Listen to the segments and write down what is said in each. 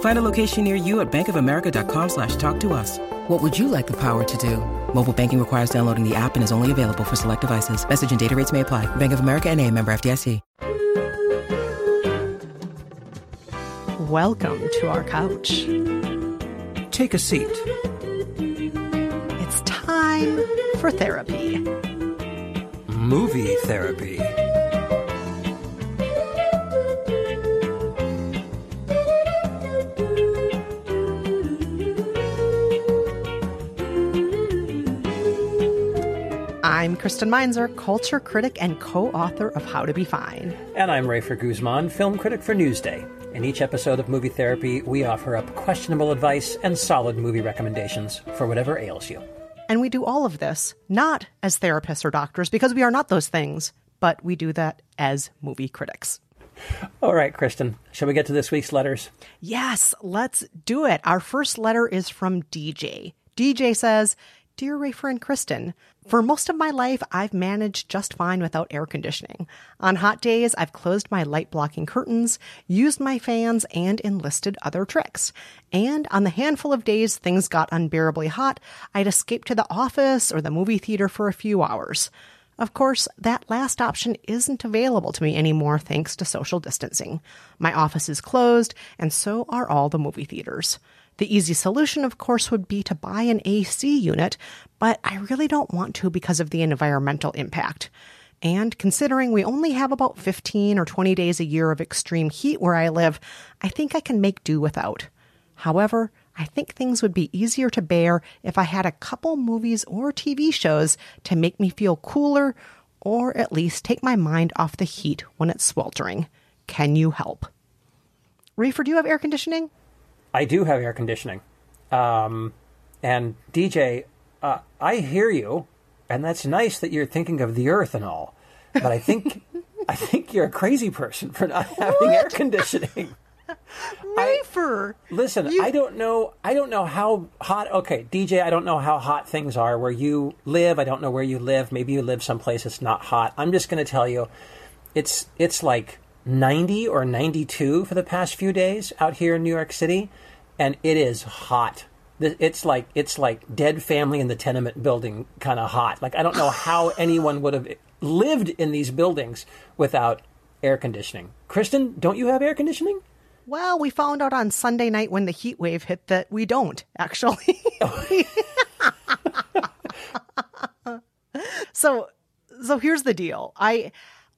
Find a location near you at bankofamerica.com slash talk to us. What would you like the power to do? Mobile banking requires downloading the app and is only available for select devices. Message and data rates may apply. Bank of America and a member FDIC. Welcome to our couch. Take a seat. It's time for therapy. Movie therapy. I'm Kristen Meinzer, culture critic and co author of How to Be Fine. And I'm Rafer Guzman, film critic for Newsday. In each episode of Movie Therapy, we offer up questionable advice and solid movie recommendations for whatever ails you. And we do all of this not as therapists or doctors because we are not those things, but we do that as movie critics. All right, Kristen, shall we get to this week's letters? Yes, let's do it. Our first letter is from DJ. DJ says, Dear Rafer and Kristen, for most of my life, I've managed just fine without air conditioning. On hot days, I've closed my light blocking curtains, used my fans, and enlisted other tricks. And on the handful of days things got unbearably hot, I'd escape to the office or the movie theater for a few hours. Of course, that last option isn't available to me anymore thanks to social distancing. My office is closed, and so are all the movie theaters. The easy solution, of course, would be to buy an AC unit, but I really don't want to because of the environmental impact. And considering we only have about 15 or 20 days a year of extreme heat where I live, I think I can make do without. However, I think things would be easier to bear if I had a couple movies or TV shows to make me feel cooler or at least take my mind off the heat when it's sweltering. Can you help? Rafer, do you have air conditioning? I do have air conditioning. Um, and DJ, uh, I hear you, and that's nice that you're thinking of the earth and all. But I think I think you're a crazy person for not having air conditioning. Rafer, I, listen, you... I don't know. I don't know how hot. Okay, DJ, I don't know how hot things are where you live. I don't know where you live. Maybe you live someplace that's not hot. I'm just going to tell you, it's it's like 90 or 92 for the past few days out here in New York City, and it is hot. It's like it's like dead family in the tenement building kind of hot. Like I don't know how anyone would have lived in these buildings without air conditioning. Kristen, don't you have air conditioning? Well, we found out on Sunday night when the heat wave hit that we don't actually. so so here's the deal. I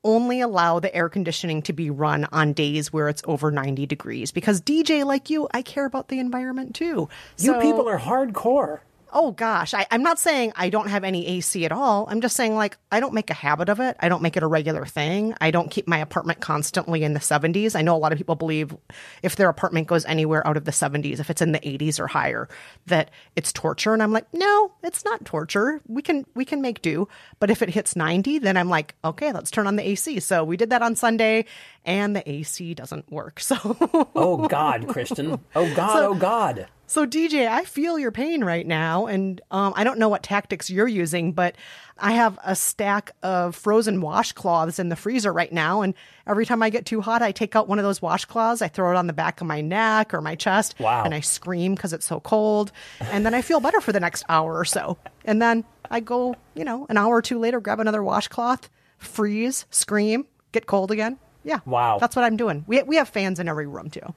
only allow the air conditioning to be run on days where it's over 90 degrees because DJ like you, I care about the environment too. You people are hardcore. Oh gosh, I, I'm not saying I don't have any AC at all. I'm just saying like I don't make a habit of it. I don't make it a regular thing. I don't keep my apartment constantly in the 70s. I know a lot of people believe if their apartment goes anywhere out of the 70s, if it's in the 80s or higher, that it's torture. And I'm like, no, it's not torture. We can we can make do. But if it hits 90, then I'm like, okay, let's turn on the AC. So we did that on Sunday, and the AC doesn't work. So Oh God, Kristen. Oh God. So- oh God. So, DJ, I feel your pain right now. And um, I don't know what tactics you're using, but I have a stack of frozen washcloths in the freezer right now. And every time I get too hot, I take out one of those washcloths, I throw it on the back of my neck or my chest, Wow. and I scream because it's so cold. And then I feel better for the next hour or so. And then I go, you know, an hour or two later, grab another washcloth, freeze, scream, get cold again. Yeah. Wow. That's what I'm doing. We, we have fans in every room, too.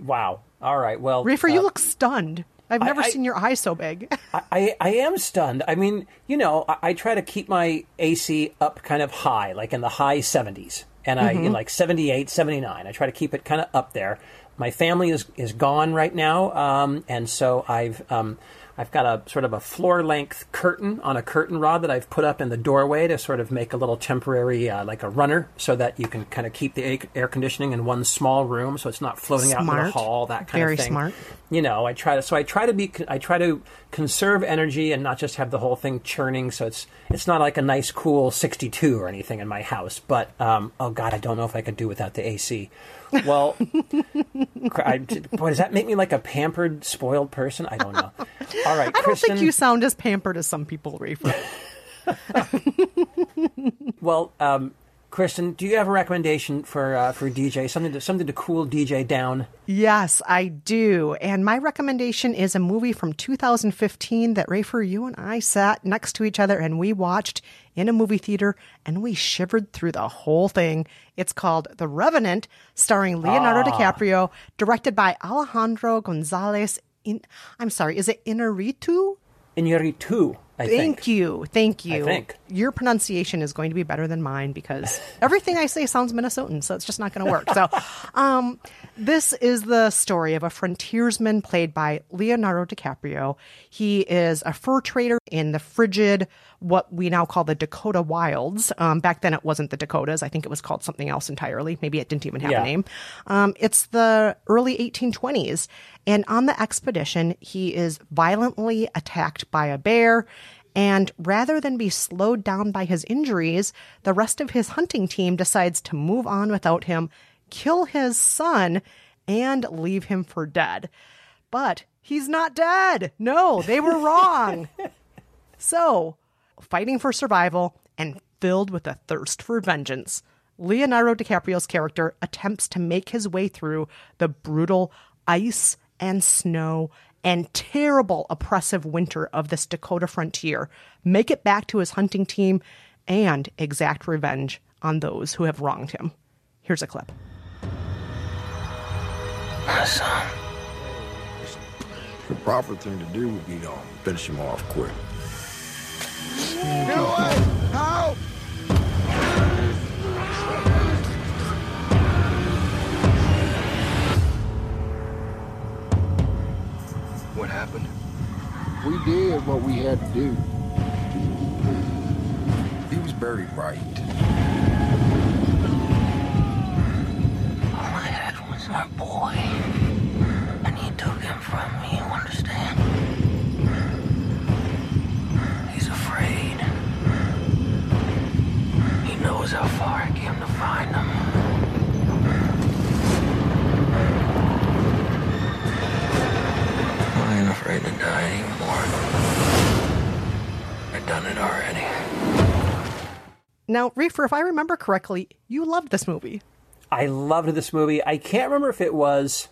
Wow. All right. Well, Rafer, you uh, look stunned. I've never I- I- seen your eyes so big. I, I, I am stunned. I mean, you know, I, I try to keep my AC up kind of high, like in the high 70s, and I in like 78, 79. I try to keep it kind of up there. My family is is gone right now, um, and so I've um, I've got a sort of a floor length curtain on a curtain rod that I've put up in the doorway to sort of make a little temporary, uh, like a runner, so that you can kind of keep the air- conditioning in one small room, so it's not floating out in the hall. That kind Very of thing Very smart. you know i try to so i try to be i try to conserve energy and not just have the whole thing churning so it's it's not like a nice cool 62 or anything in my house but um, oh god i don't know if i could do without the ac well I, boy does that make me like a pampered spoiled person i don't know all right I don't kristen think you sound as pampered as some people, Rafer. well um, kristen do you have a recommendation for uh, for dj something to something to cool dj down yes, I do. And my recommendation is a movie from 2015 that Rafer, you and I sat next to each other and we watched in a movie theater and we shivered through the whole thing. It's called The Revenant, starring Leonardo DiCaprio, directed by Alejandro Gonzalez. In, I'm sorry, is it Inarritu? Inarritu, i Thank think you. Thank you. think. Your pronunciation is going to be better than mine because everything I say sounds Minnesotan, so it's just not going to work. So, um, this is the story of a frontiersman played by Leonardo DiCaprio. He is a fur trader in the frigid, what we now call the Dakota Wilds. Um, back then it wasn't the Dakotas. I think it was called something else entirely. Maybe it didn't even have Yeah. a name. Um, it's the early 1820s. And on the expedition, he is violently attacked by a bear. And rather than be slowed down by his injuries, the rest of his hunting team decides to move on without him, kill his son, and leave him for dead. But he's not dead. No, they were wrong. So, fighting for survival and filled with a thirst for vengeance, Leonardo DiCaprio's character attempts to make his way through the brutal ice and snow and terrible oppressive winter of this Dakota frontier, make it back to his hunting team, and exact revenge on those who have wronged him. Here's a clip. Son, The proper thing to do would be to finish him off quick. What happened? We did what we had to do. He was buried right. All I had was my boy. And he took him from me, He knows how far I came to find him. I ain't afraid to die anymore. I've done it already. Now, Rafer, if I remember correctly, you loved this movie. I loved this movie. I can't remember if it was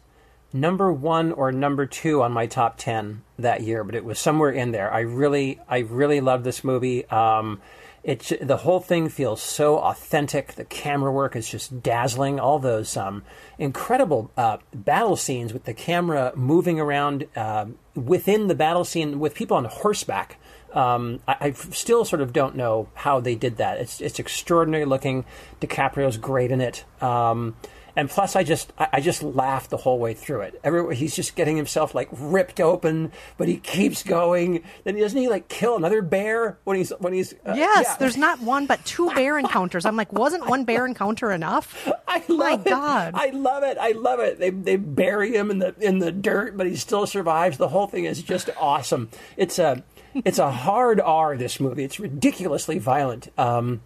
number one or number two on my top ten that year, but it was somewhere in there. I really, I really loved this movie. Um, it the whole thing feels so authentic. The camera work is just dazzling. All those um, incredible uh, battle scenes with the camera moving around uh, within the battle scene with people on horseback. Um, I, I still sort of don't know how they did that. It's it's extraordinary looking. DiCaprio's great in it. Um, and plus, I just I, I just laughed the whole way through it. Everywhere he's just getting himself like ripped open, but he keeps going. Then doesn't he like kill another bear when he's when he's uh, Yes, yeah. there's not one but two bear encounters. I'm like, wasn't one bear encounter enough? I My love it. God. I love it. I love it. They they bury him in the in the dirt, but he still survives. The whole thing is just awesome. It's a it's a hard R. This movie. It's ridiculously violent. Um,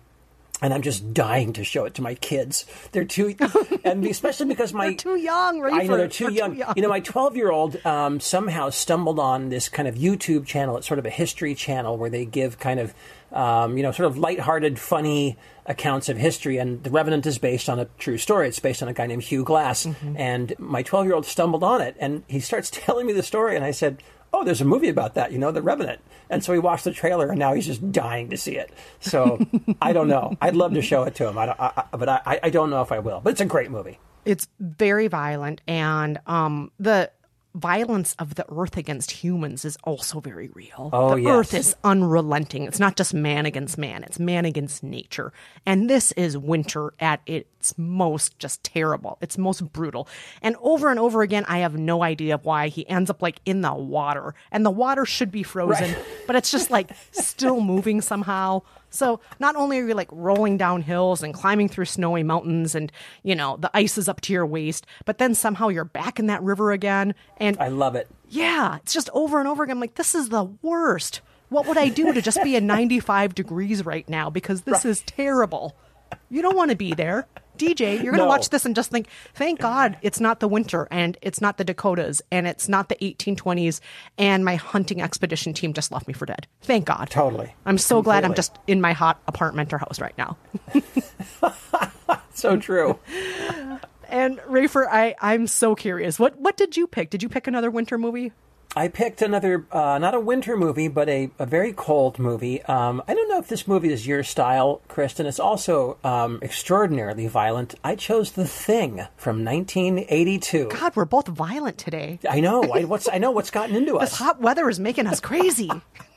and I'm just dying to show it to my kids. They're too, and especially because my They're too young, I know they're too, They're too young. young. You know, my 12 year old um, somehow stumbled on this kind of YouTube channel. It's sort of a history channel where they give kind of, um, you know, sort of lighthearted, funny accounts of history. And The Revenant is based on a true story. It's based on a guy named Hugh Glass. Mm-hmm. And my 12 year old stumbled on it, and he starts telling me the story, and I said. Oh, there's a movie about that, you know, The Revenant. And so he watched the trailer, and now he's just dying to see it. So I don't know. I'd love to show it to him, I I, I, but I, I don't know if I will. But it's a great movie. It's very violent, and um, the violence of the earth against humans is also very real. Oh, the yes. earth is unrelenting. It's not just man against man, it's man against nature. And this is winter at its most just terrible. It's most brutal. And over and over again, I have no idea why he ends up like in the water. And the water should be frozen, but it's just like still moving somehow. So not only are you like rolling down hills and climbing through snowy mountains and, you know, the ice is up to your waist, but then somehow you're back in that river again. And I love it. yeah, it's just over and over again. I'm like, this is the worst. What would I do to just be in 95 degrees right now? Because this is terrible. You don't want to be there. DJ, you're going to No. watch this and just think, thank God it's not the winter and it's not the Dakotas and it's not the 1820s and my hunting expedition team just left me for dead. Thank God. Totally. I'm so glad I'm just in my hot apartment or house right now. So true. And Rafer, I, I'm so curious. What what did you pick? Did you pick another winter movie? I picked another, uh, not a winter movie, but a, a very cold movie. Um, I don't know if this movie is your style, Kristen. It's also um, extraordinarily violent. I chose The Thing from 1982. God, we're both violent today. I know. I, what's I know what's gotten into This us. hot weather is making us crazy.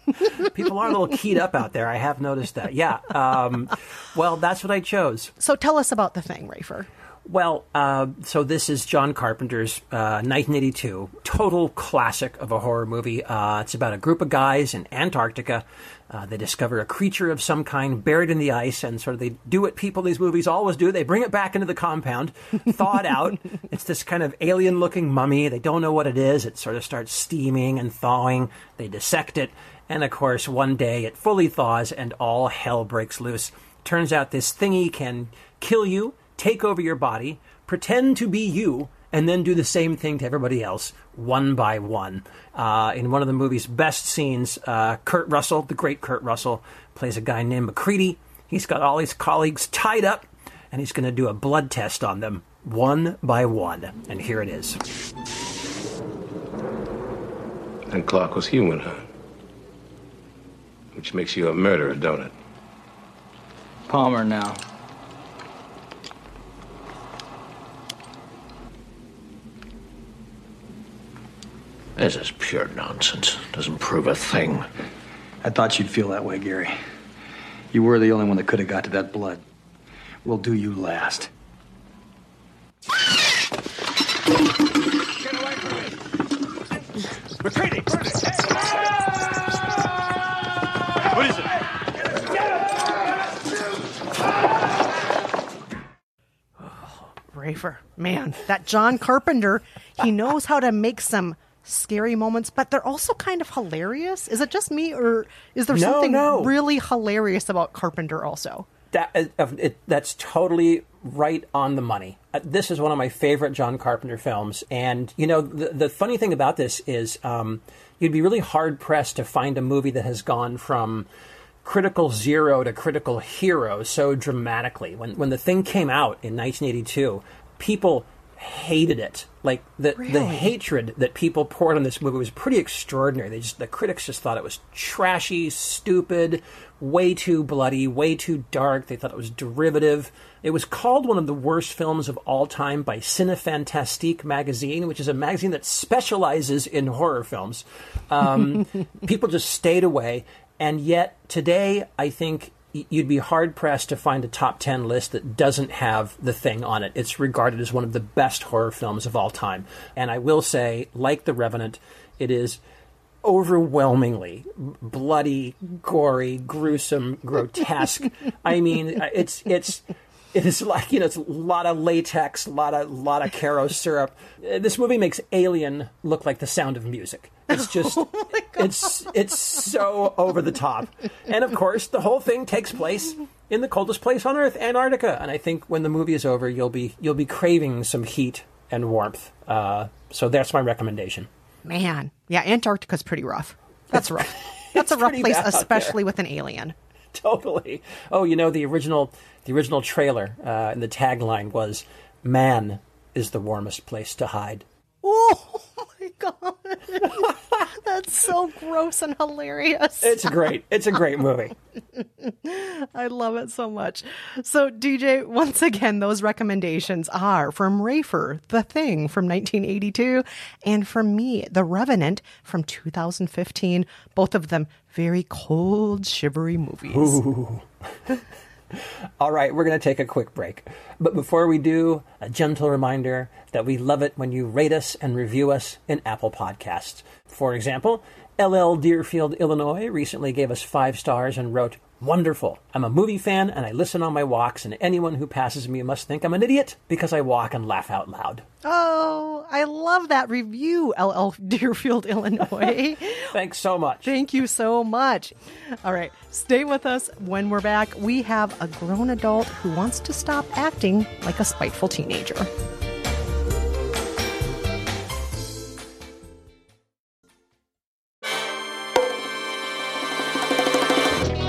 People are a little keyed up out there. I have noticed that. Yeah. Um, well, that's what I chose. So tell us about the thing, Rafer. Well, uh, so this is John Carpenter's uh, 1982 total classic of a horror movie. Uh, it's about a group of guys in Antarctica. Uh, they discover a creature of some kind buried in the ice, and sort of they do what people in these movies always do. They bring it back into the compound, thaw it out. It's this kind of alien-looking mummy. They don't know what it is. It sort of starts steaming and thawing. They dissect it, and of course, one day it fully thaws, and all hell breaks loose. Turns out this thingy can kill you take over your body, pretend to be you, and then do the same thing to everybody else, one by one. Uh, in one of the movie's best scenes, uh, Kurt Russell, the great Kurt Russell, plays a guy named MacReady. He's got all his colleagues tied up, and he's going to do a blood test on them, one by one. And here it is. And Clark was human, huh? Which makes you a murderer, don't it? Palmer now. This is pure nonsense. Doesn't prove a thing. I thought you'd feel that way, Gary. You were the only one that could have got to that blood. We'll do you last. Get away from pretty. What is it? Oh, Rafer, man, that John Carpenter, he knows how to make some scary moments, but they're also kind of hilarious. Is it just me, or is there No, something no. really hilarious about Carpenter also? That, uh, it, that's totally right on the money. Uh, this is one of my favorite John Carpenter films, and you know the the funny thing about this is um, you'd be really hard pressed to find a movie that has gone from critical zero to critical hero so dramatically. When when the thing came out in 1982, people hated it. Like the the hatred that people poured on this movie was pretty extraordinary. They just the critics just thought it was trashy, stupid, way too bloody, way too dark. They thought it was derivative. It was called one of the worst films of all time by Cinefantastique magazine, which is a magazine that specializes in horror films. Um, people just stayed away, and yet today, I think you'd be hard pressed to find a top 10 list that doesn't have the thing on it. It's regarded as one of the best horror films of all time. And I will say, like The Revenant, it is overwhelmingly bloody, gory, gruesome, grotesque. I mean, it's it's it is like you know, it's a lot of latex, a lot of lot of Karo syrup. Uh, This movie makes Alien look like The Sound of Music. It's just it's it's so over the top, and of course, the whole thing takes place in the coldest place on Earth, Antarctica. And I think when the movie is over, you'll be you'll be craving some heat and warmth. Uh, so that's my recommendation. Man, yeah, Antarctica's pretty rough. That's rough. That's a rough place, bad out there. especially with an alien. totally. Oh, you know the original the original trailer uh, and the tagline was "Man is the warmest place to hide." Oh my god. That's so gross and hilarious. It's great. It's a great movie. I love it so much. So, DJ, once again, those recommendations are from Rafer, The Thing from 1982, and from me, The Revenant from 2015. Both of them very cold, shivery movies. All right, we're going to take a quick break. But before we do, a gentle reminder that we love it when you rate us and review us in Apple Podcasts. For example, LL Deerfield, Illinois recently gave us five stars and wrote, Wonderful. I'm a movie fan and I listen on my walks, and anyone who passes me must think I'm an idiot because I walk and laugh out loud. Oh, I love that review, LL Deerfield, Illinois. Thanks so much. Thank you so much. All right, stay with us. When we're back, we have a grown adult who wants to stop acting like a spiteful teenager.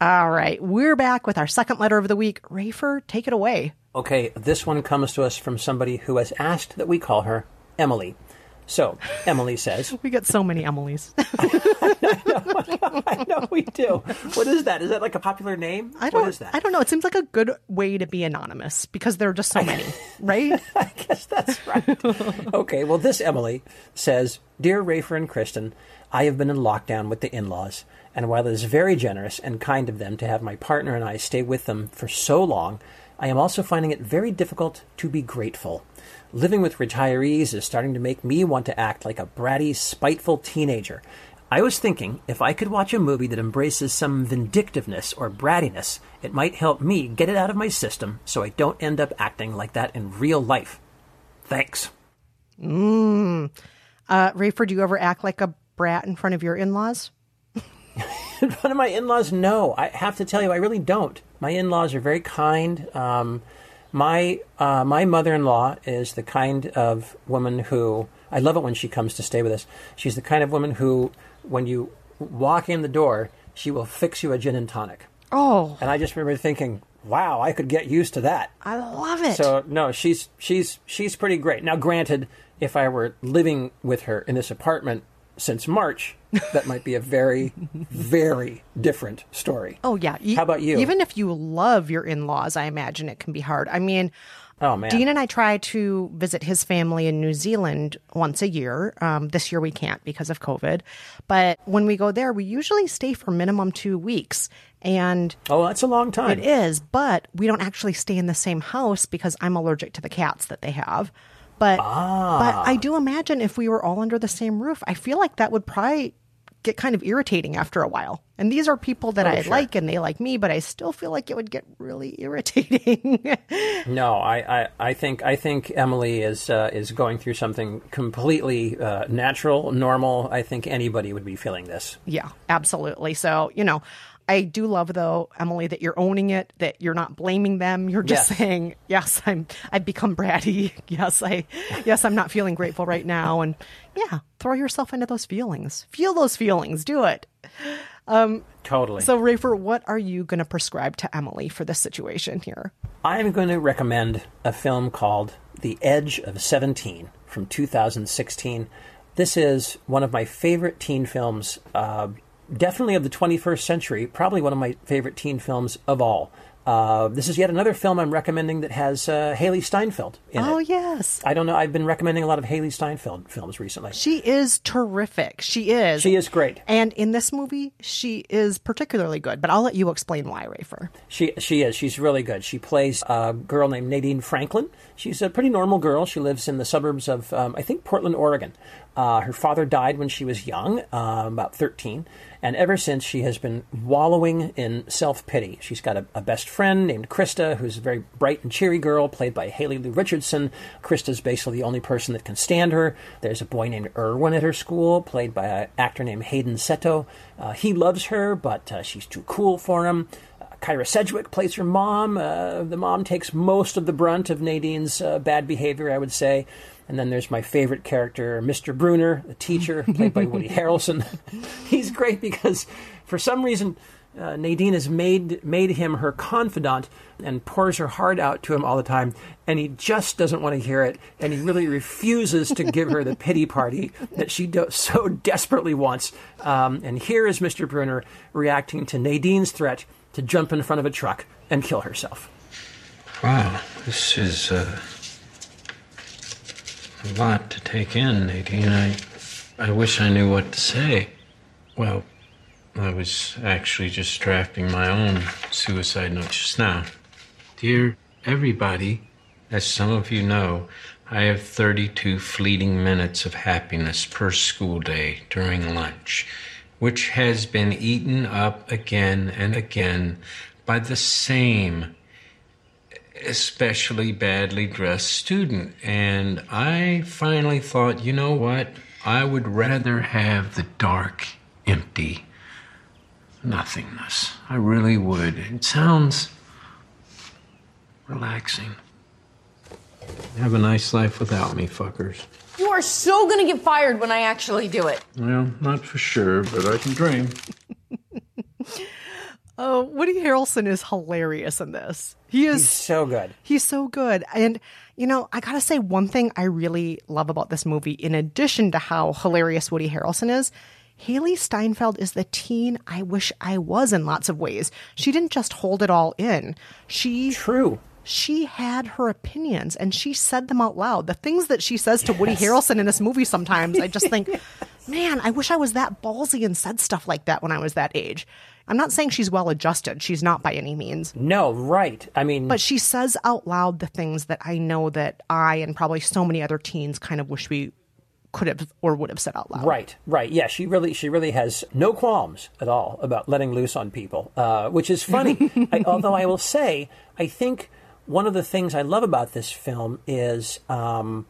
All right, we're back with our second letter of the week. Rafer, take it away. Okay, this one comes to us from somebody who has asked that we call her Emily. So, Emily says, We get so many Emilys. I know we do. What is that? Is that like a popular name? I don't, what is that? I don't know. It seems like a good way to be anonymous because there are just so many, right? I guess that's right. okay, well, this Emily says Dear Rafer and Kristen, I have been in lockdown with the in laws, and while it is very generous and kind of them to have my partner and I stay with them for so long, I am also finding it very difficult to be grateful. Living with retirees is starting to make me want to act like a bratty, spiteful teenager. I was thinking if I could watch a movie that embraces some vindictiveness or brattiness, it might help me get it out of my system so I don't end up acting like that in real life. Thanks. Mmm. Uh, Rafer, do you ever act like a brat in front of your in laws? in front of my in-laws no i have to tell you i really don't. My in-laws are very kind. Um, my uh, my mother-in-law is the kind of woman who i love it when she comes to stay with us. She's the kind of woman who when you walk in the door she will fix you a gin and tonic. Oh, and i just remember thinking wow i could get used to that. I love it. so no she's she's she's pretty great. Now granted if i were living with her in this apartment since march that might be a very very different story Oh yeah. E- How about you? Even if you love your in-laws, I imagine it can be hard. I mean, Oh man. Dean and I try to visit his family in New Zealand once a year. Um, this year we can't because of COVID. But when we go there, we usually stay for minimum two weeks. And oh, that's a long time. It is, but we don't actually stay in the same house because I'm allergic to the cats that they have. But Ah. but I do imagine if we were all under the same roof, I feel like that would probably get kind of irritating after a while. And these are people that Oh, I sure. like and they like me, but I still feel like it would get really irritating. No, I, I, I think I think Emily is uh, is going through something completely uh, natural, normal. I think anybody would be feeling this. Yeah, absolutely. So, you know, I do love though, Emily, that you're owning it, that you're not blaming them. You're just Yes. saying, Yes, I'm I've become bratty. Yes, I yes, I'm not feeling grateful right now. And yeah, throw yourself into those feelings. Feel those feelings. Do it. Um Totally. so Rafer, what are you gonna prescribe to Emily for this situation here? I'm going to recommend a film called The Edge of 17 from 2016. This is one of my favorite teen films, uh, definitely of the 21st century, probably one of my favorite teen films of all. Uh, this is yet another film I'm recommending that has uh, Hailee Steinfeld in oh it. Oh yes. I don't know. I've been recommending a lot of Hailee Steinfeld films recently. She is terrific. She is. She is great. And in this movie, she is particularly good. But I'll let you explain why, Rafer. She she is. She's really good. She plays a girl named Nadine Franklin. She's a pretty normal girl. She lives in the suburbs of um, I think Portland, Oregon. Uh, her father died when she was young, uh, about thirteen, and ever since she has been wallowing in self pity. She's got a, a best friend named Krista, who's a very bright and cheery girl, played by Haley Lu Richardson. Krista's basically the only person that can stand her. There's a boy named Erwin at her school, played by an actor named Hayden Szeto. Uh, he loves her, but uh, she's too cool for him. Kyra Sedgwick plays her mom. Uh, the mom takes most of the brunt of Nadine's uh, bad behavior, I would say. And then there's my favorite character, Mr. Bruner, the teacher, played by Woody Harrelson. He's great because, for some reason, uh, Nadine has made made him her confidant and pours her heart out to him all the time, and he just doesn't want to hear it, and he really refuses to give her the pity party that she do- so desperately wants. Um, and here is Mr. Bruner reacting to Nadine's threat to jump in front of a truck and kill herself. Wow, this is uh, a lot to take in, Nadine. I, I wish I knew what to say. Well, I was actually just drafting my own suicide note just now. Dear everybody, as some of you know, I have 32 fleeting minutes of happiness per school day during lunch, which has been eaten up again and again by the same especially badly dressed student. And I finally thought, you know what? I would rather have the dark, empty nothingness. I really would. It sounds relaxing. Have a nice life without me, fuckers. You are so gonna get fired when I actually do it. Well, not for sure, but I can dream. Oh, Woody Harrelson is hilarious in this. He is He's so good. He's so good. And, you know, I gotta say, one thing I really love about this movie, in addition to how hilarious Woody Harrelson is, Hailee Steinfeld is the teen I wish I was in lots of ways. She didn't just hold it all in. She True. She had her opinions and she said them out loud. The things that she says to Woody Harrelson in this movie sometimes, I just think, man, I wish I was that ballsy and said stuff like that when I was that age. I'm not saying she's well adjusted. She's not by any means. No, right. I mean, But she says out loud the things that I know that I and probably so many other teens kind of wish we could have or would have said out loud. Right, right. Yeah, she really, she really has no qualms at all about letting loose on people, uh, which is funny. I, although I will say, I think one of the things I love about this film is, um,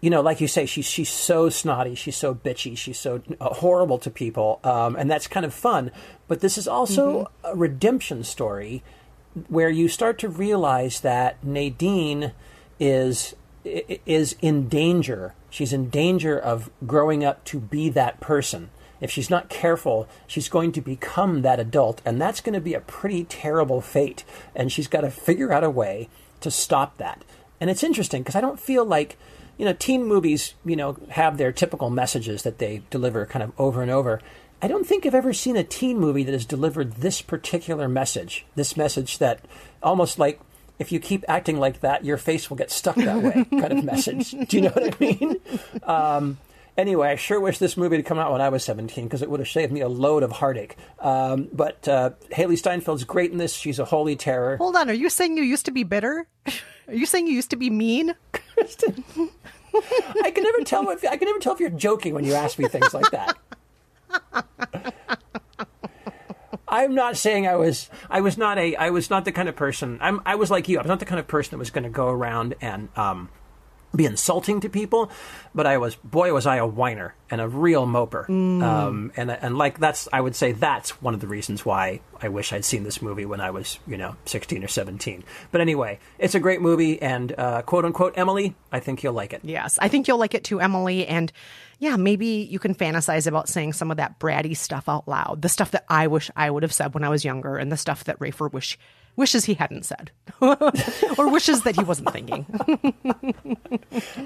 you know, like you say, she's she's so snotty, she's so bitchy, she's so uh, horrible to people, um, and that's kind of fun. But this is also a redemption story where you start to realize that Nadine is is in danger. She's in danger of growing up to be that person. If she's not careful, she's going to become that adult, and that's going to be a pretty terrible fate. And she's got to figure out a way to stop that. And it's interesting because I don't feel like, you know, teen movies, you know, have their typical messages that they deliver kind of over and over. I don't think I've ever seen a teen movie that has delivered this particular message. This message that almost like if you keep acting like that, your face will get stuck that way kind of message. Do you know what I mean? Um, anyway, I sure wish this movie had come out when I was 17 because it would have saved me a load of heartache. Um, but uh, Hailee Steinfeld's great in this. She's a holy terror. Hold on, are you saying you used to be bitter? Are you saying you used to be mean? Kristen. I can never tell if I can never tell if you're joking when you ask me things like that. I'm not saying I was I was not a I was not the kind of person I'm I was like you I was not the kind of person that was going to go around and um, be insulting to people, but I was boy was I a whiner and a real moper, Mm. um, and and like that's I would say that's one of the reasons why I wish I'd seen this movie when I was you know 16 or 17. But anyway, it's a great movie and uh, quote unquote Emily, I think you'll like it. Yes, I think you'll like it too, Emily. And yeah, maybe you can fantasize about saying some of that bratty stuff out loud. The stuff that I wish I would have said when I was younger, and the stuff that Rafer wish wishes he hadn't said, or wishes that he wasn't thinking.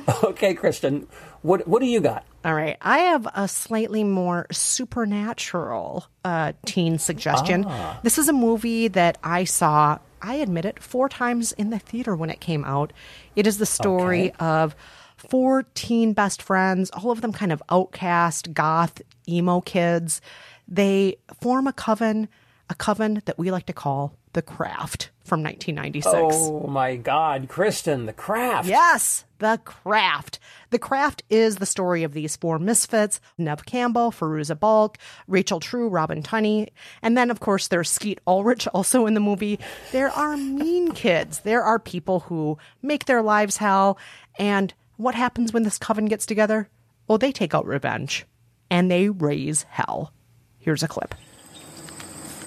okay, Kristen, what what do you got? All right, I have a slightly more supernatural uh, teen suggestion. Ah. This is a movie that I saw. I admit it four times in the theater when it came out. It is the story Okay. of four teen best friends, all of them kind of outcast, goth, emo kids. They form a coven, a coven that we like to call the Craft from 1996. Oh my God, Kristen, The Craft. Yes, The Craft. The Craft is the story of these four misfits Neve Campbell, Fairuza Balk, Rachel True, Robin Tunney, and then, of course, there's Skeet Ulrich also in the movie. There are mean kids. There are people who make their lives hell. And what happens when this coven gets together? Well, they take out revenge and they raise hell. Here's a clip.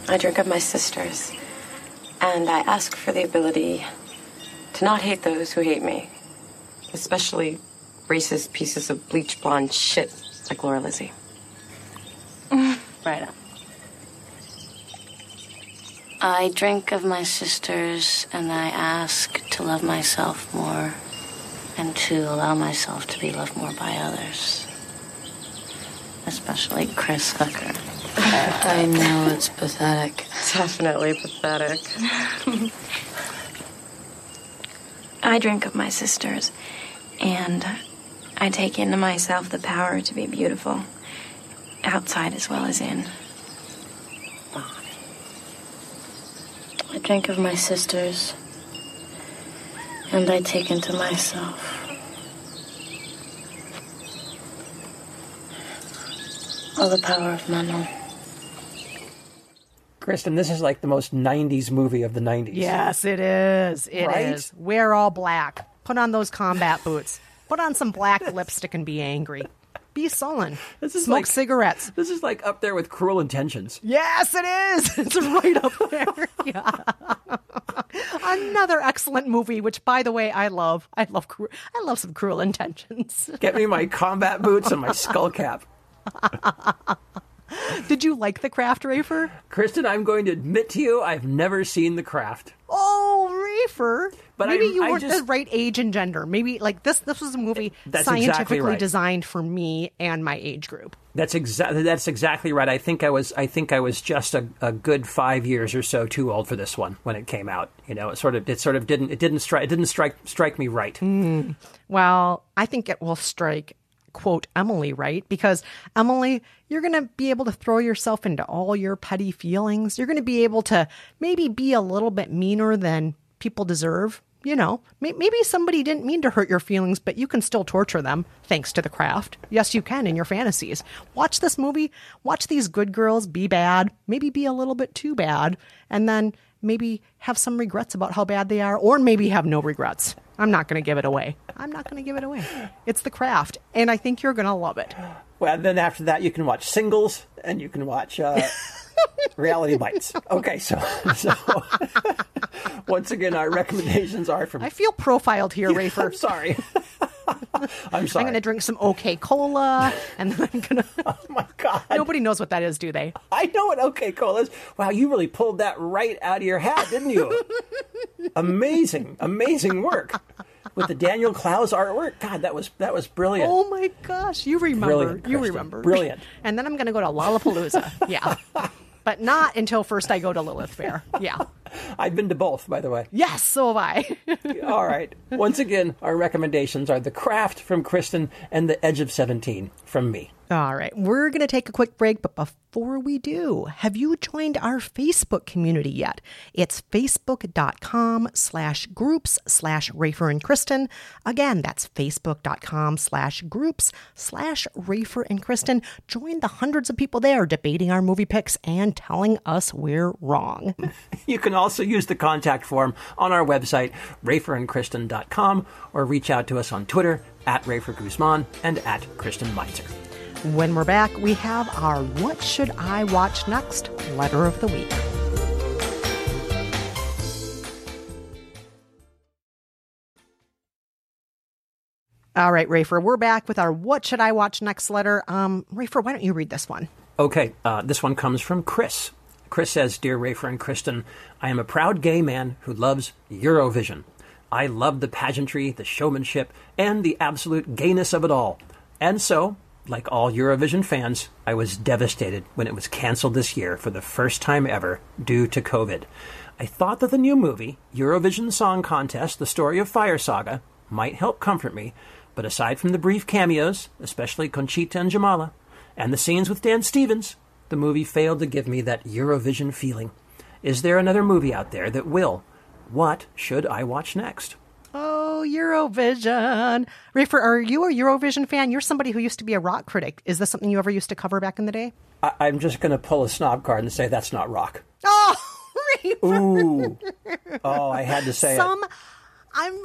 I drink of my sisters, and I ask for the ability to not hate those who hate me, especially racist pieces of bleach blonde shit like Laura Lizzie. Right on. I drink of my sisters and I ask to love myself more and to allow myself to be loved more by others. Especially Chris Hooker. I know it's pathetic. Definitely pathetic. I drink of my sisters, and I take into myself the power to be beautiful, outside as well as in. I drink of my sisters and I take into myself all the power of Manon. Kristen, this is like the most 90s movie of the 90s. Yes, it is. It is. Right? Wear all black. Put on those combat boots. Put on some black lipstick and be angry. Be sullen. This is Smoke like- cigarettes. This is like up there with Cruel Intentions. Yes, it is. It's right up there. Yeah. Another excellent movie, which, by the way, I love. I love. Cru- I love some Cruel Intentions. Get me my combat boots and my skull cap. Did you like The Craft, Rafer? Kristen, I'm going to admit to you, I've never seen The Craft. Oh, Rafer. But maybe I- you I weren't just- the right age and gender. Maybe like this. This was a movie That's scientifically exactly right. designed for me and my age group. That's exactly that's exactly right. I think I was I think I was just a, a good five years or so too old for this one when it came out. You know, it sort of it sort of didn't it didn't strike it didn't strike strike me right. Mm. Well, I think it will strike quote Emily right because Emily, you're going to be able to throw yourself into all your petty feelings. You're going to be able to maybe be a little bit meaner than people deserve. You know, may- maybe somebody didn't mean to hurt your feelings, but you can still torture them thanks to the craft. Yes, you can in your fantasies. Watch this movie. Watch these good girls be bad, maybe be a little bit too bad, and then maybe have some regrets about how bad they are, or maybe have no regrets. I'm not going to give it away. I'm not going to give it away. It's the craft, and I think you're going to love it. Well, then after that, you can watch singles and you can watch uh, reality bites. Okay, so so once again, our recommendations are from. I feel profiled here, Rafer. I'm sorry. I'm sorry. I'm going to drink some OK Cola, and then I'm going to. Oh my god! Nobody knows what that is, do they? I know what OK Cola is. Wow, you really pulled that right out of your hat, didn't you? amazing, amazing work with the Daniel Clowes artwork. God, that was that was brilliant. Oh my gosh, you remember? Brilliant, you Kristen. remember? Brilliant. And then I'm going to go to Lollapalooza. Yeah, but not until first I go to Lilith Fair. Yeah. I've been to both, by the way. Yes, so have I. All right. Once again, our recommendations are The Craft from Kristen and The Edge of 17 from me. All right, we're going to take a quick break, but before we do, have you joined our Facebook community yet? It's facebook.com slash groups slash Rafer and Kristen. Again, that's facebook.com slash groups slash Rafer and Kristen. Join the hundreds of people there debating our movie picks and telling us we're wrong. You can also use the contact form on our website, raferandkristen.com, or reach out to us on Twitter at Rafer Guzman and at Kristen Meinzer. When we're back, we have our What Should I Watch Next letter of the week. All right, Rafer, we're back with our What Should I Watch Next letter. Um, Rafer, why don't you read this one? Okay, uh, this one comes from Chris. Chris says, Dear Rafer and Kristen, I am a proud gay man who loves Eurovision. I love the pageantry, the showmanship, and the absolute gayness of it all. And so, like all Eurovision fans, I was devastated when it was canceled this year for the first time ever due to COVID. I thought that the new movie, Eurovision Song Contest The Story of Fire Saga, might help comfort me, but aside from the brief cameos, especially Conchita and Jamala, and the scenes with Dan Stevens, the movie failed to give me that Eurovision feeling. Is there another movie out there that will? What should I watch next? Oh, Eurovision. Rafer, are you a Eurovision fan? You're somebody who used to be a rock critic. Is this something you ever used to cover back in the day? I- I'm just going to pull a snob card and say that's not rock. Oh, Rafer. Ooh. Oh, I had to say Some, it. I'm,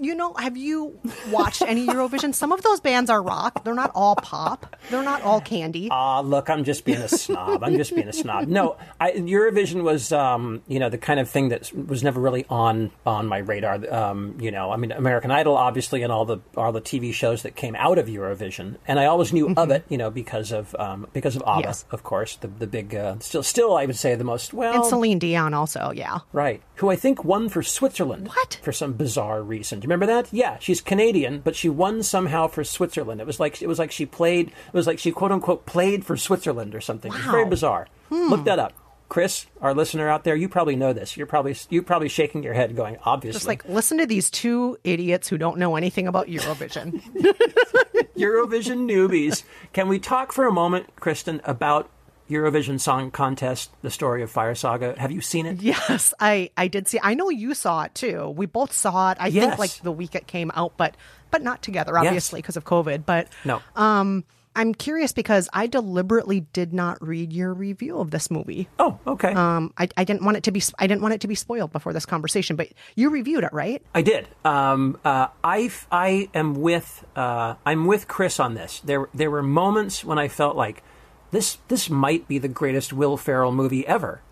you know, have you watched any Eurovision? Some of those bands are rock. They're not all pop. They're not all candy. Ah, look, I'm just being a snob. I'm just being a snob. No, I, Eurovision was, um, you know, the kind of thing that was never really on on my radar. Um, you know, I mean, American Idol, obviously, and all the all the TV shows that came out of Eurovision, and I always knew of it, you know, because of um, because of ABBA, Yes. of course, the the big, uh, still still, I would say the most well, and Celine Dion also, yeah. Right. Who I think won for Switzerland. What? For some bizarre reason. Do you remember that? Yeah, she's Canadian, but she won somehow for Switzerland. It was like it was like she played it was like she quote unquote played for Switzerland or something. It was very bizarre. Hmm. Look that up. Chris, our listener out there, you probably know this. You're probably you probably shaking your head going, obviously. Just like listen to these two idiots who don't know anything about Eurovision. Eurovision newbies. Can we talk for a moment, Kristen, about Eurovision Song Contest, the story of Fire Saga? Have you seen it? yes, I I did see. I know you saw it too. We both saw it. I Yes. think like the week it came out, but but not together, obviously because of COVID. But No. um, I'm curious because I deliberately did not read your review of this movie. Oh, okay. Um, I, I didn't want it to be I didn't want it to be spoiled before this conversation, but you reviewed it, right? I did. Um, uh, I I am with uh, I'm with Chris on this. There there were moments when I felt like this this might be the greatest Will Ferrell movie ever,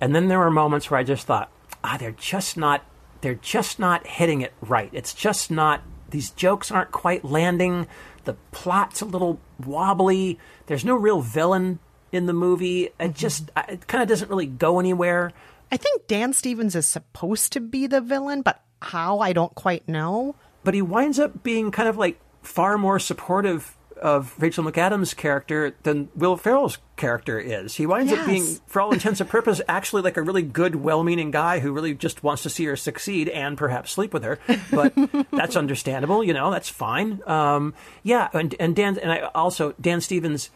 and then there were moments where I just thought, ah, they're just not they're just not hitting it right. It's just not these jokes aren't quite landing. The plot's a little wobbly. There's no real villain in the movie. It just it kind of doesn't really go anywhere. I think Dan Stevens is supposed to be the villain, but how I don't quite know. but he winds up being kind of like far more supportive of Rachel McAdams' character than Will Ferrell's character is. He winds up being, for all intents and purposes, actually like a really good, well-meaning guy who really just wants to see her succeed and perhaps sleep with her. But that's understandable, you know. That's fine. Um, yeah, and and Dan and I also Dan Stevens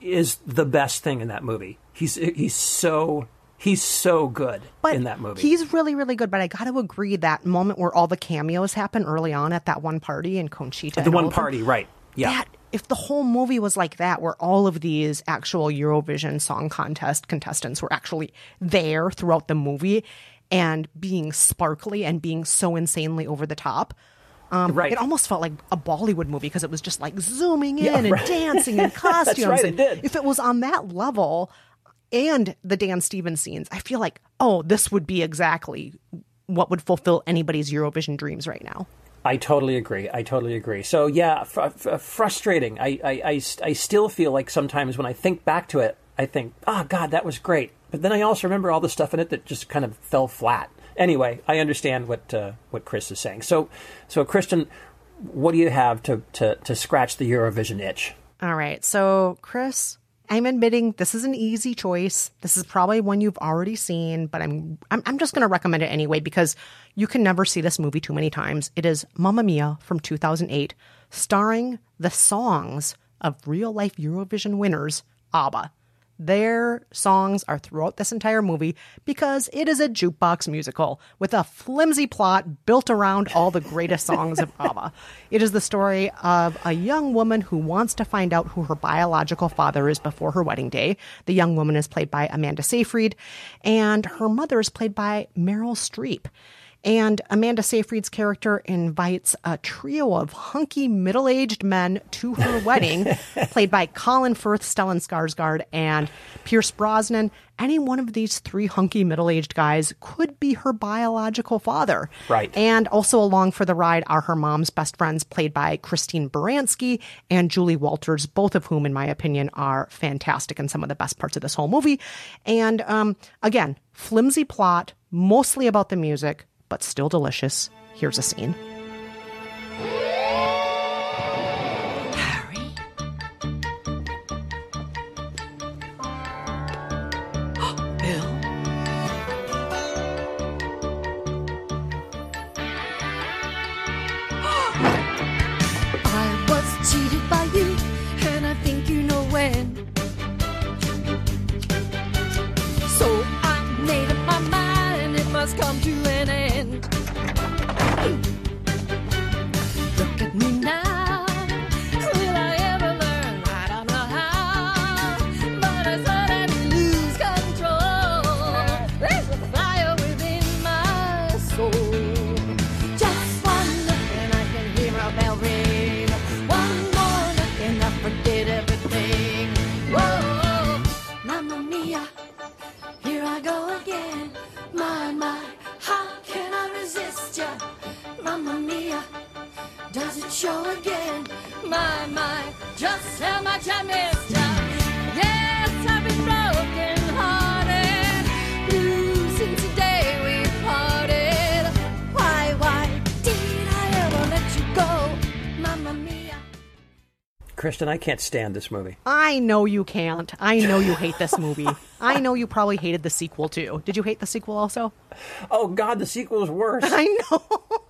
is the best thing in that movie. He's he's so he's so good in that movie. He's really, really good, but I got to agree that moment where all the cameos happen early on at that one party in Conchita. the one party, right? Yeah. That if the whole movie was like that, where all of these actual Eurovision Song Contest contestants were actually there throughout the movie and being sparkly and being so insanely over the top. Um, Right. It almost felt like a Bollywood movie because it was just like zooming in Yeah, and right. dancing and That's costumes. right, it and did. If it was on that level and the Dan Stevens scenes, I feel like, oh, this would be exactly what would fulfill anybody's Eurovision dreams right now. I totally agree. I totally agree. So yeah, fr- fr- frustrating. I, I, I, I still feel like sometimes when I think back to it, I think, ah, God, that was great. But then I also remember all the stuff in it that just kind of fell flat. Anyway, I understand what uh, what Chris is saying. So, so Kristen, what do you have to, to, to scratch the Eurovision itch? All right. So, Chris, I'm admitting this is an easy choice. This is probably one you've already seen, but I'm I'm, I'm just going to recommend it anyway because you can never see this movie too many times. It is Mamma Mia from 2008, starring the songs of real life Eurovision winners ABBA. Their songs are throughout this entire movie because it is a jukebox musical with a flimsy plot built around all the greatest songs of ABBA. It is the story of a young woman who wants to find out who her biological father is before her wedding day. The young woman is played by Amanda Seyfried, and her mother is played by Meryl Streep. And Amanda Seyfried's character invites a trio of hunky middle aged men to her wedding, played by Colin Firth, Stellan Skarsgård, and Pierce Brosnan. Any one of these three hunky middle aged guys could be her biological father. Right. And also along for the ride are her mom's best friends, played by Christine Baranski and Julie Walters, both of whom, in my opinion, are fantastic and some of the best parts of this whole movie. And um, again, flimsy plot, mostly about the music, but still delicious. Here's a scene. Bill? I was cheated by you, and I think you know when. Kristen, I can't stand this movie. I know you can't. I know you hate this movie. I know you probably hated the sequel too. Did you hate the sequel also? Oh God, the sequel is worse. I know. Oh,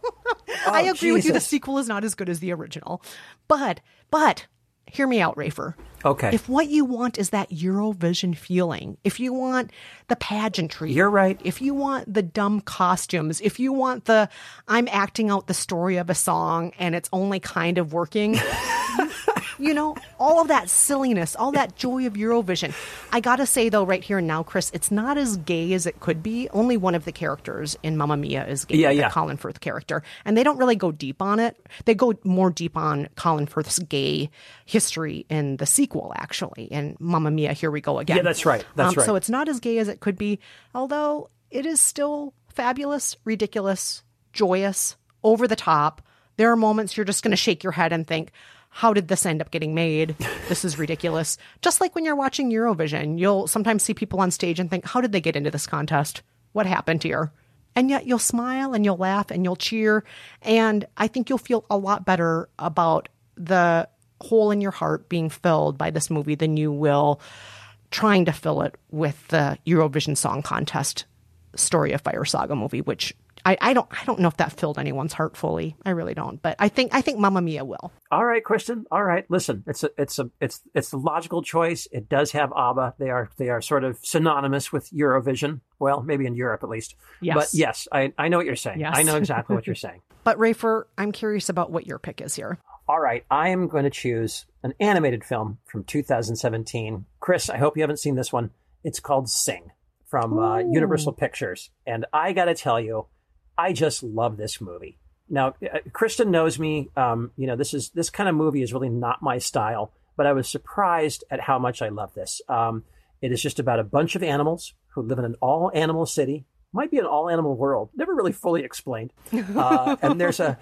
I Oh, agree with you. The sequel is not as good as the original. But, but, hear me out, Rafer. Okay. If what you want is that Eurovision feeling, if you want the pageantry, You're right. If you want the dumb costumes, if you want the I'm acting out the story of a song and it's only kind of working, you know, all of that silliness, all that joy of Eurovision. I gotta say though, right here and now, Chris, it's not as gay as it could be. Only one of the characters in Mamma Mia is gay, Yeah, the yeah. Colin Firth character, and they don't really go deep on it. They go more deep on Colin Firth's gay history in the sequel, actually. In Mamma Mia, here we go again. Yeah, that's right. That's um, right. So it's not as gay as it could be, although it is still fabulous, ridiculous, joyous, over the top. There are moments you're just going to shake your head and think, how did this end up getting made? This is ridiculous. Just like when you're watching Eurovision, you'll sometimes see people on stage and think, how did they get into this contest? What happened here? And yet you'll smile and you'll laugh and you'll cheer. And I think you'll feel a lot better about the hole in your heart being filled by this movie than you will trying to fill it with the Eurovision Song Contest Story of Fire Saga movie, which I, I don't I don't know if that filled anyone's heart fully. I really don't. But I think I think Mamma Mia will. All right, Kristen. All right. Listen, it's a, it's a, it's, it's the logical choice. It does have ABBA. They are, they are sort of synonymous with Eurovision. Well, maybe in Europe at least. Yes. But yes, I, I know what you're saying. Yes. I know exactly what you're saying. But Rafer, I'm curious about what your pick is here. All right, I am going to choose an animated film from 2017. Chris, I hope you haven't seen this one. It's called Sing from uh, Universal Pictures. And I got to tell you, I just love this movie. Now, uh, Kristen knows me. Um, you know, this is this kind of movie is really not my style, but I was surprised at how much I love this. Um, it is just about a bunch of animals who live in an all animal city. Might be an all animal world. Never really fully explained. Uh, and there's a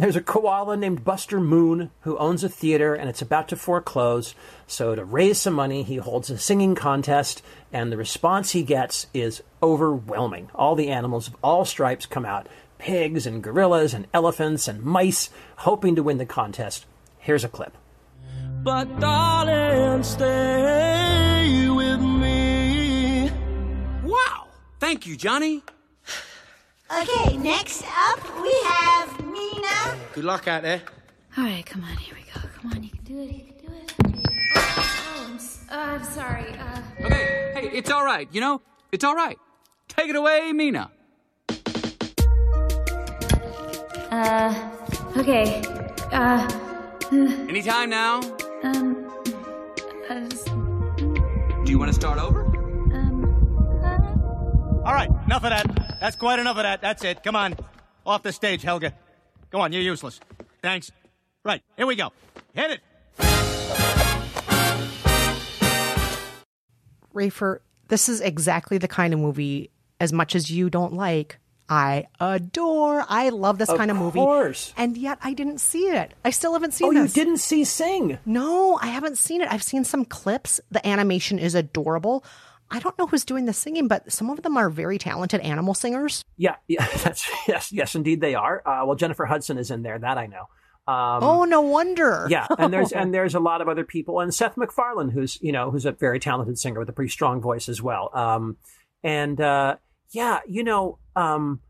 there's a koala named Buster Moon who owns a theater and it's about to foreclose. So, to raise some money, he holds a singing contest, and the response he gets is overwhelming. All the animals of all stripes come out pigs and gorillas and elephants and mice hoping to win the contest. Here's a clip. But, darling, stay with me. Wow! Thank you, Johnny. Okay, next up we have Mina. Good luck out there. All right, come on, here we go. Come on, you can do it. You can do it. Oh, I'm, s- uh, I'm sorry. Uh, Okay, hey, it's all right, you know? It's all right. Take it away, Mina. uh, okay. Uh, Anytime now. um, uh, s- Do you want to start over? Um All right, enough of that. That's quite enough of that. That's it. Come on. Off the stage, Helga. Go on, you're useless. Thanks. Right, here we go. Hit it. Rafer, this is exactly the kind of movie, as much as you don't like, I adore. I love this Of kind of movie. Of course. And yet I didn't see it. I still haven't seen Oh, you didn't see Sing? No, I haven't seen it. I've seen some clips. The animation is adorable. I don't know who's doing the singing, but some of them are very talented animal singers. Yeah, yeah, that's yes, yes, indeed they are. Uh, well, Jennifer Hudson is in there. That I know. Um, oh, no wonder. yeah, and there's and there's a lot of other people, and Seth MacFarlane, who's you know who's a very talented singer with a pretty strong voice as well. Um, and uh, yeah, you know, um,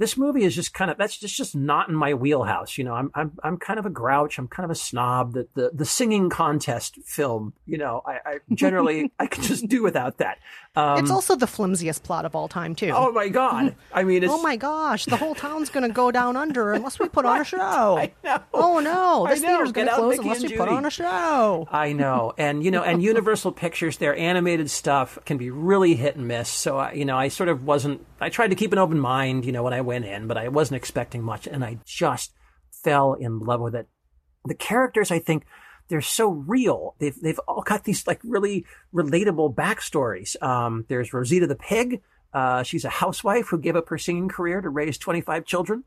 this movie is just kind of that's just just not in my wheelhouse. You know, I'm I'm I'm kind of a grouch. I'm kind of a snob. That the the singing contest film, you know, I, I generally I can just do without that. Um, it's also the flimsiest plot of all time, too. oh my god! I mean, it's oh my gosh, the whole town's going to go down under unless we put on a show. I know. Oh no, this theater's going to close Mickey unless we put on a show. I know, and you know, and Universal Pictures, their animated stuff can be really hit and miss. So, I, you know, I sort of wasn't. I tried to keep an open mind, you know, when I went in, but I wasn't expecting much, and I just fell in love with it. The characters, I think, they're so real. They've they've all got these like really relatable backstories. Um, there's Rosita the pig. Uh, she's a housewife who gave up her singing career to raise 25 children.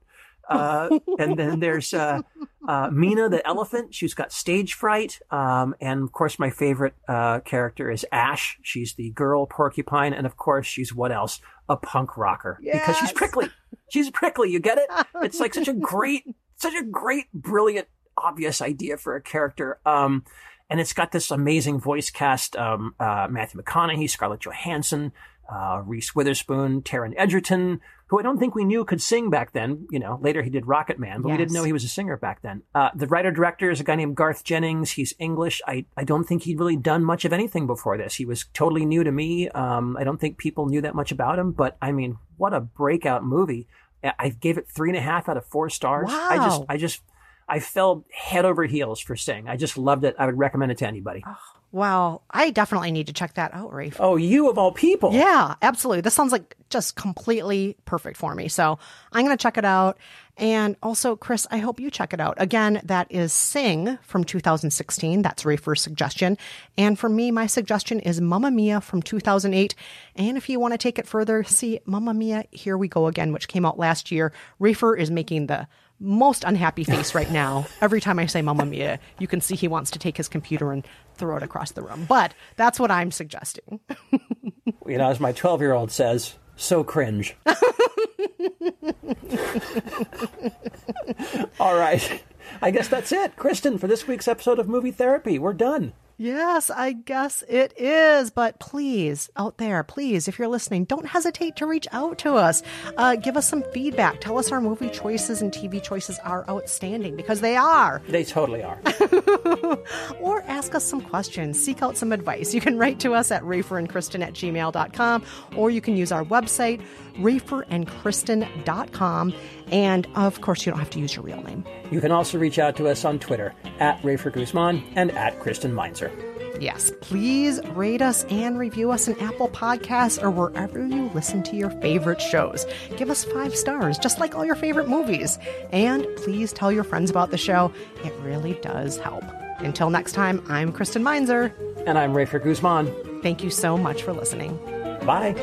Uh, and then there's uh, uh, Mina the elephant. She's got stage fright. Um, and of course, my favorite uh, character is Ash. She's the girl porcupine. And of course, she's what else? A punk rocker. Because she's prickly. She's prickly. You get it? It's like such a great, such a great, brilliant, obvious idea for a character. Um, and it's got this amazing voice cast: um, uh, Matthew McConaughey, Scarlett Johansson, uh, Reese Witherspoon, Taron Egerton, who I don't think we knew could sing back then. You know, later he did Rocketman, but we didn't know he was a singer back then. Uh, the writer director is a guy named Garth Jennings. He's English. I, I don't think he'd really done much of anything before this. He was totally new to me. Um, I don't think people knew that much about him, but I mean, what a breakout movie. I- gave it three and a half out of four stars. Wow. I just, I just, I fell head over heels for Sing. I just loved it. I would recommend it to anybody. Wow, I definitely need to check that out, Rafe. Oh, you of all people. Yeah, absolutely. This sounds like just completely perfect for me. So I'm going to check it out. And also, Chris, I hope you check it out. Again, that is Sing from 2016. That's Rafer's suggestion. And for me, my suggestion is Mamma Mia from 2008. And if you want to take it further, see Mamma Mia, Here We Go Again, which came out last year. Rafer is making the most unhappy face right now. Every time I say Mamma Mia, you can see he wants to take his computer and throw it across the room. But that's what I'm suggesting. You know, as my 12 year old says, so cringe. All right. I guess that's it. Kristen, for this week's episode of Movie Therapy, we're done. Yes, I guess it is. But please, out there, please, if you're listening, don't hesitate to reach out to us. Uh, give us some feedback. Tell us our movie choices and TV choices are outstanding because they are. They totally are. Or ask us some questions. Seek out some advice. You can write to us at raferandkristen at gmail.com or you can use our website, raferandkristen.com. And of course, you don't have to use your real name. You can also reach out to us on Twitter at Rafer Guzman and at Kristen Meinzer. Yes, please rate us and review us in Apple Podcasts or wherever you listen to your favorite shows. Give us five stars, just like all your favorite movies. And please tell your friends about the show. It really does help. Until next time, I'm Kristen Meinzer. And I'm Rafer Guzman. Thank you so much for listening. Bye.